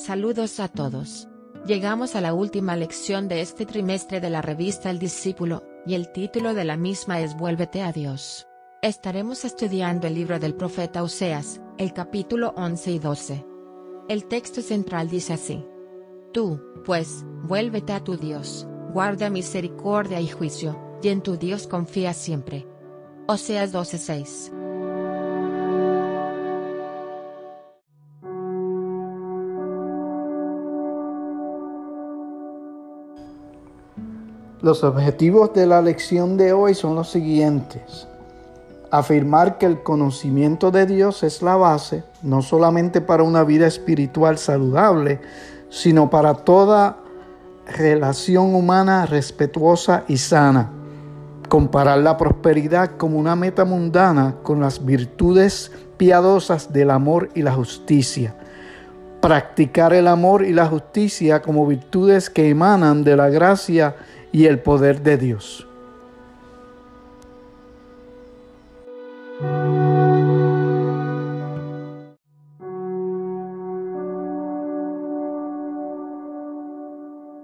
Saludos a todos. Llegamos a la última lección de este trimestre de la revista El Discípulo, y el título de la misma es Vuélvete a Dios. Estaremos estudiando el libro del profeta Oseas, el capítulo 11 y 12. El texto central dice así. Tú, pues, vuélvete a tu Dios, guarda misericordia y juicio, y en tu Dios confía siempre. Oseas 12:6 Los objetivos de la lección de hoy son los siguientes. Afirmar que el conocimiento de Dios es la base, no solamente para una vida espiritual saludable, sino para toda relación humana respetuosa y sana. Comparar la prosperidad como una meta mundana con las virtudes piadosas del amor y la justicia. Practicar el amor y la justicia como virtudes que emanan de la gracia y el poder de Dios.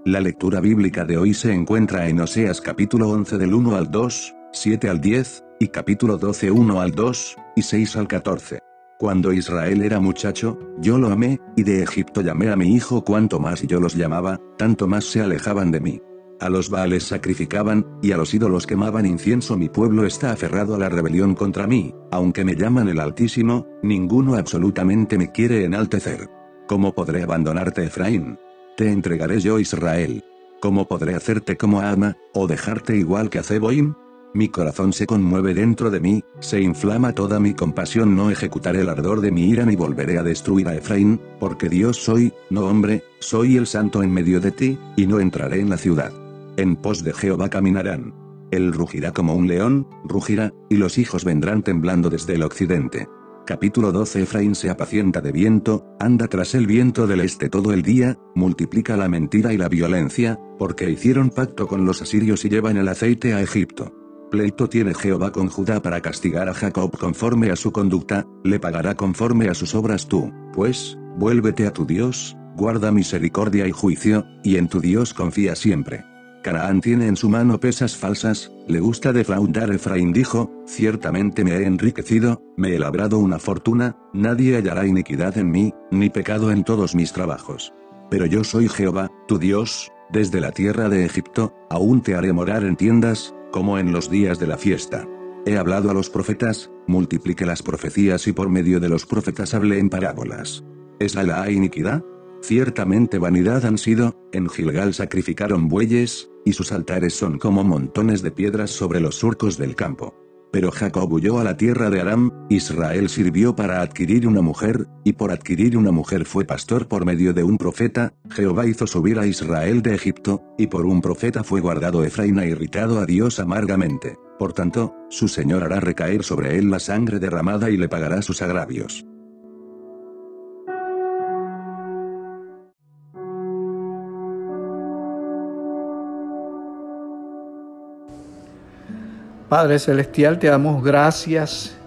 La lectura bíblica de hoy se encuentra en Oseas capítulo 11 del 1 al 2, 7 al 10, y capítulo 12 1 al 2, y 6 al 14. Cuando Israel era muchacho, yo lo amé, y de Egipto llamé a mi hijo cuanto más yo los llamaba, tanto más se alejaban de mí. A los Baales sacrificaban, y a los ídolos quemaban incienso. Mi pueblo está aferrado a la rebelión contra mí, aunque me llaman el Altísimo, ninguno absolutamente me quiere enaltecer. ¿Cómo podré abandonarte, Efraín? Te entregaré yo, Israel. ¿Cómo podré hacerte como Ama, o dejarte igual que a Zeboim? Mi corazón se conmueve dentro de mí, se inflama toda mi compasión. No ejecutaré el ardor de mi ira ni volveré a destruir a Efraín, porque Dios soy, no hombre, soy el santo en medio de ti, y no entraré en la ciudad. En pos de Jehová caminarán. Él rugirá como un león, rugirá, y los hijos vendrán temblando desde el occidente. Capítulo 12 Efraín se apacienta de viento, anda tras el viento del este todo el día, multiplica la mentira y la violencia, porque hicieron pacto con los asirios y llevan el aceite a Egipto. Pleito tiene Jehová con Judá para castigar a Jacob conforme a su conducta, le pagará conforme a sus obras tú, pues, vuélvete a tu Dios, guarda misericordia y juicio, y en tu Dios confía siempre. Canaán tiene en su mano pesas falsas, le gusta defraudar. Efraín dijo, ciertamente me he enriquecido, me he labrado una fortuna, nadie hallará iniquidad en mí, ni pecado en todos mis trabajos. Pero yo soy Jehová, tu Dios, desde la tierra de Egipto, aún te haré morar en tiendas, como en los días de la fiesta. He hablado a los profetas, multiplique las profecías y por medio de los profetas hablé en parábolas. ¿Es la iniquidad? Ciertamente vanidad han sido, en Gilgal sacrificaron bueyes, y sus altares son como montones de piedras sobre los surcos del campo. Pero Jacob huyó a la tierra de Aram, Israel sirvió para adquirir una mujer, y por adquirir una mujer fue pastor por medio de un profeta, Jehová hizo subir a Israel de Egipto, y por un profeta fue guardado Efraín irritado a Dios amargamente. Por tanto, su Señor hará recaer sobre él la sangre derramada y le pagará sus agravios. Padre Celestial, te damos gracias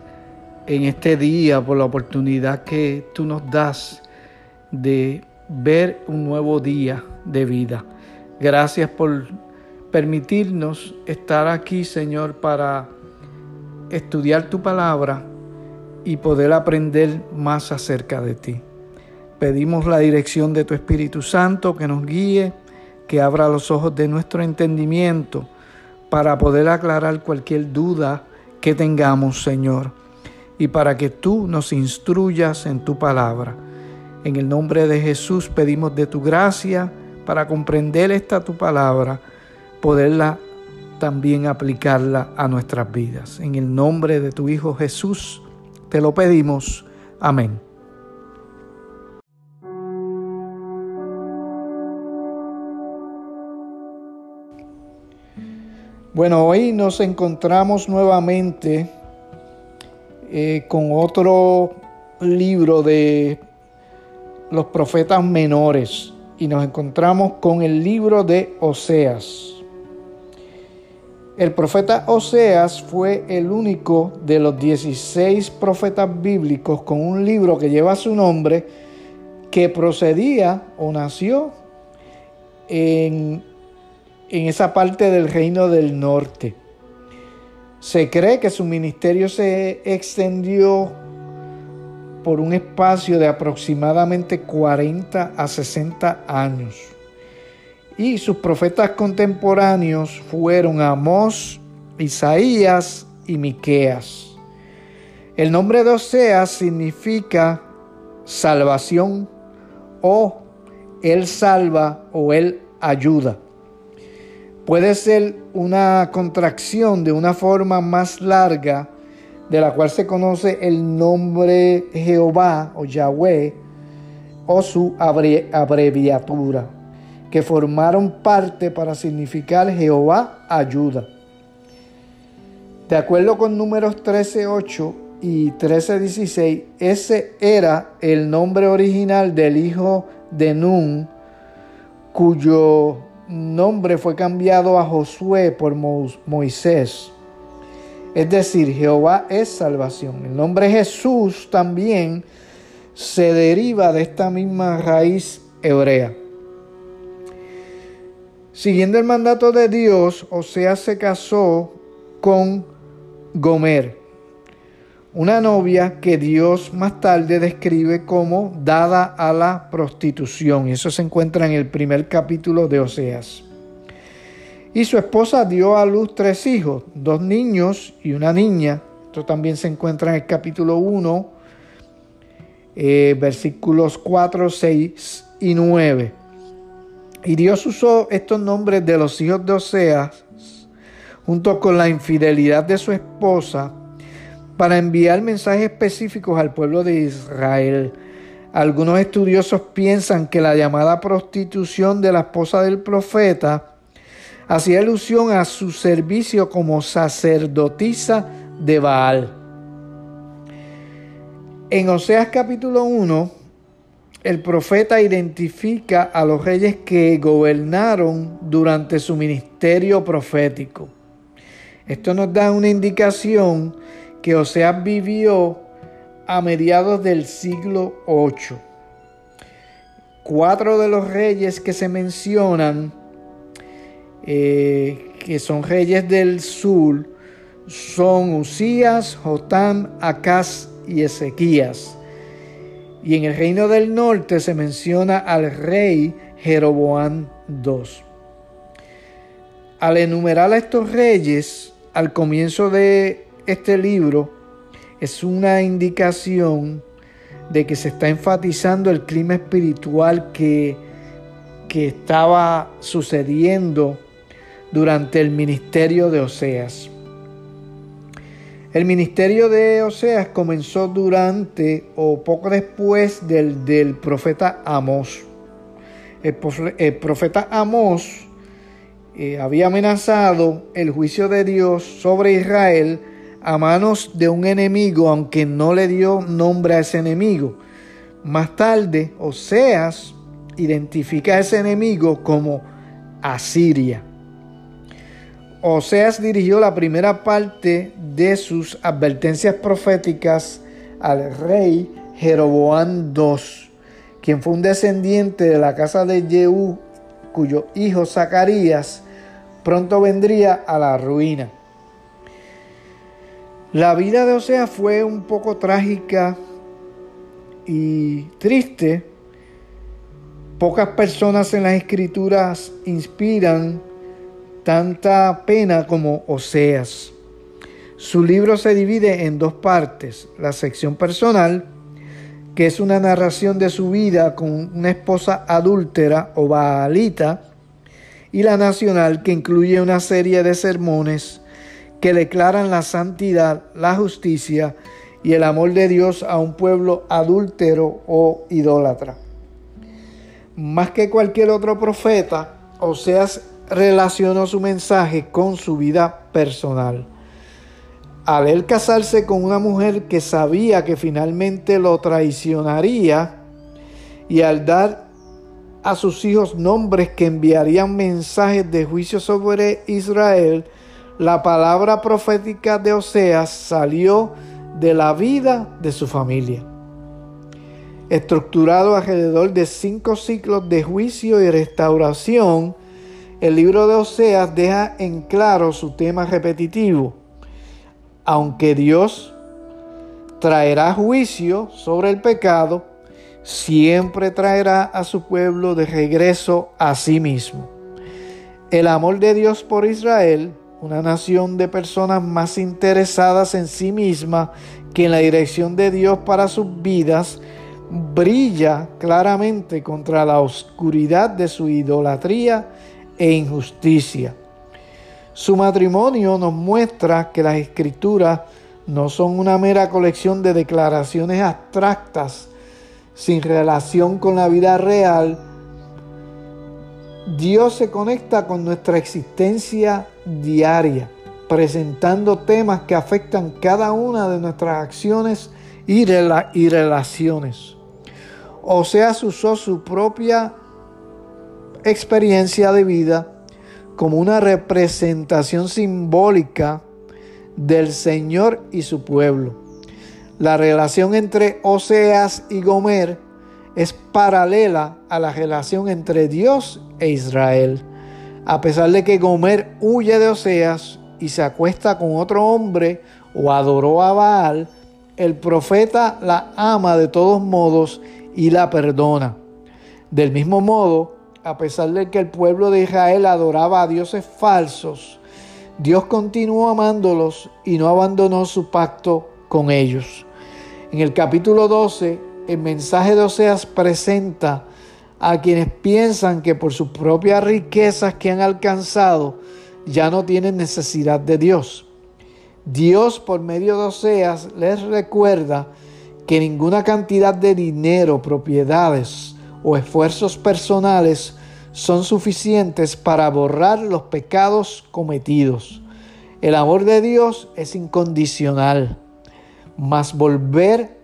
en este día por la oportunidad que tú nos das de ver un nuevo día de vida. Gracias por permitirnos estar aquí, Señor, para estudiar tu palabra y poder aprender más acerca de ti. Pedimos la dirección de tu Espíritu Santo que nos guíe, que abra los ojos de nuestro entendimiento para poder aclarar cualquier duda que tengamos, Señor, y para que tú nos instruyas en tu palabra. En el nombre de Jesús pedimos de tu gracia para comprender esta tu palabra, poderla también aplicarla a nuestras vidas. En el nombre de tu Hijo Jesús te lo pedimos. Amén. Bueno, hoy nos encontramos nuevamente eh, con otro libro de los profetas menores y nos encontramos con el libro de Oseas. El profeta Oseas fue el único de los 16 profetas bíblicos con un libro que lleva su nombre, que procedía o nació en, en esa parte del reino del norte. Se cree que su ministerio se extendió por un espacio de aproximadamente 40 a 60 años. Y sus profetas contemporáneos fueron Amós, Isaías y Miqueas. El nombre de Oseas significa salvación o Él salva o Él ayuda. Puede ser una contracción de una forma más larga de la cual se conoce el nombre Jehová o Yahweh o su abreviatura, que formaron parte para significar Jehová ayuda. De acuerdo con números 13.8 y 13.16, ese era el nombre original del hijo de Nun, cuyo nombre fue cambiado a Josué por Moisés. Es decir, Jehová es salvación. El nombre Jesús también se deriva de esta misma raíz hebrea. Siguiendo el mandato de Dios, Oseas se casó con Gomer, una novia que Dios más tarde describe como dada a la prostitución. Y eso se encuentra en el primer capítulo de Oseas. Y su esposa dio a luz tres hijos, dos niños y una niña. Esto también se encuentra en el capítulo 1, eh, versículos 4, 6 y 9. Y Dios usó estos nombres de los hijos de Oseas junto con la infidelidad de su esposa para enviar mensajes específicos al pueblo de Israel. Algunos estudiosos piensan que la llamada prostitución de la esposa del profeta hacía alusión a su servicio como sacerdotisa de Baal. En Oseas capítulo 1, el profeta identifica a los reyes que gobernaron durante su ministerio profético. Esto nos da una indicación que Oseas vivió a mediados del siglo 8. Cuatro de los reyes que se mencionan eh, que son reyes del sur, son Usías, Jotam, Acaz y Ezequías. Y en el reino del norte se menciona al rey Jeroboam II. Al enumerar a estos reyes al comienzo de este libro, es una indicación de que se está enfatizando el clima espiritual que, que estaba sucediendo durante el ministerio de Oseas. El ministerio de Oseas comenzó durante o poco después del, del profeta Amós. El, profeta Amós eh, había amenazado el juicio de Dios sobre Israel a manos de un enemigo, aunque no le dio nombre a ese enemigo. Más tarde, Oseas identifica a ese enemigo como Asiria. Oseas dirigió la primera parte de sus advertencias proféticas al rey Jeroboam II, quien fue un descendiente de la casa de Jehú, cuyo hijo Zacarías pronto vendría a la ruina. La vida de Oseas fue un poco trágica y triste. Pocas personas en las escrituras inspiran tanta pena como Oseas. Su libro se divide en dos partes, la sección personal, que es una narración de su vida con una esposa adúltera o baalita, y la nacional, que incluye una serie de sermones que declaran la santidad, la justicia y el amor de Dios a un pueblo adúltero o idólatra. Más que cualquier otro profeta, Oseas relacionó su mensaje con su vida personal. Al él casarse con una mujer que sabía que finalmente lo traicionaría y al dar a sus hijos nombres que enviarían mensajes de juicio sobre Israel, la palabra profética de Oseas salió de la vida de su familia. Estructurado alrededor de cinco ciclos de juicio y restauración, el libro de Oseas deja en claro su tema repetitivo. Aunque Dios traerá juicio sobre el pecado, siempre traerá a su pueblo de regreso a sí mismo. El amor de Dios por Israel, una nación de personas más interesadas en sí misma que en la dirección de Dios para sus vidas, brilla claramente contra la oscuridad de su idolatría e injusticia. Su matrimonio nos muestra que las escrituras no son una mera colección de declaraciones abstractas sin relación con la vida real, Dios se conecta con nuestra existencia diaria, presentando temas que afectan cada una de nuestras acciones y, relaciones. O sea, usó su propia experiencia de vida como una representación simbólica del Señor y su pueblo. La relación entre Oseas y Gomer es paralela a la relación entre Dios e Israel. A pesar de que Gomer huye de Oseas y se acuesta con otro hombre o adoró a Baal, el profeta la ama de todos modos y la perdona. Del mismo modo, a pesar de que el pueblo de Israel adoraba a dioses falsos, Dios continuó amándolos y no abandonó su pacto con ellos. En el capítulo 12, el mensaje de Oseas presenta a quienes piensan que por sus propias riquezas que han alcanzado ya no tienen necesidad de Dios. Dios por medio de Oseas les recuerda que ninguna cantidad de dinero, propiedades o esfuerzos personales son suficientes para borrar los pecados cometidos. El amor de Dios es incondicional mas volver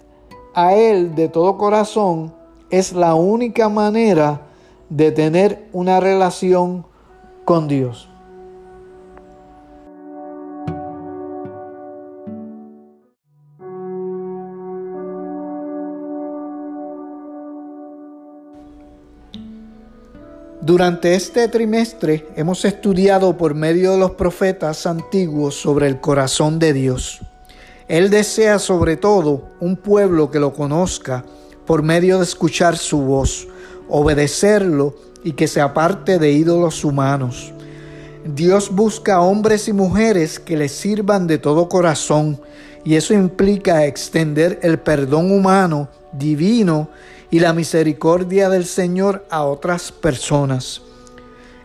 a Él de todo corazón es la única manera de tener una relación con Dios. Durante este trimestre hemos estudiado por medio de los profetas antiguos sobre el corazón de Dios. Él desea sobre todo un pueblo que lo conozca por medio de escuchar su voz, obedecerlo y que se aparte de ídolos humanos. Dios busca hombres y mujeres que le sirvan de todo corazón y eso implica extender el perdón humano, divino y la misericordia del Señor a otras personas.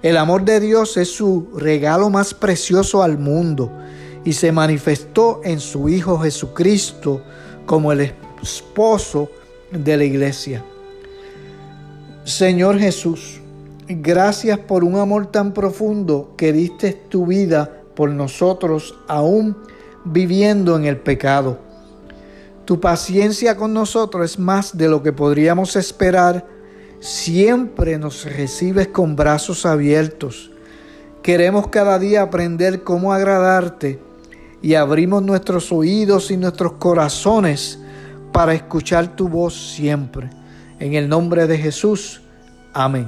El amor de Dios es su regalo más precioso al mundo y se manifestó en su Hijo Jesucristo como el esposo de la iglesia. Señor Jesús, gracias por un amor tan profundo que diste tu vida por nosotros aún viviendo en el pecado. Tu paciencia con nosotros es más de lo que podríamos esperar. Siempre nos recibes con brazos abiertos. Queremos cada día aprender cómo agradarte y abrimos nuestros oídos y nuestros corazones para escuchar tu voz siempre. En el nombre de Jesús. Amén.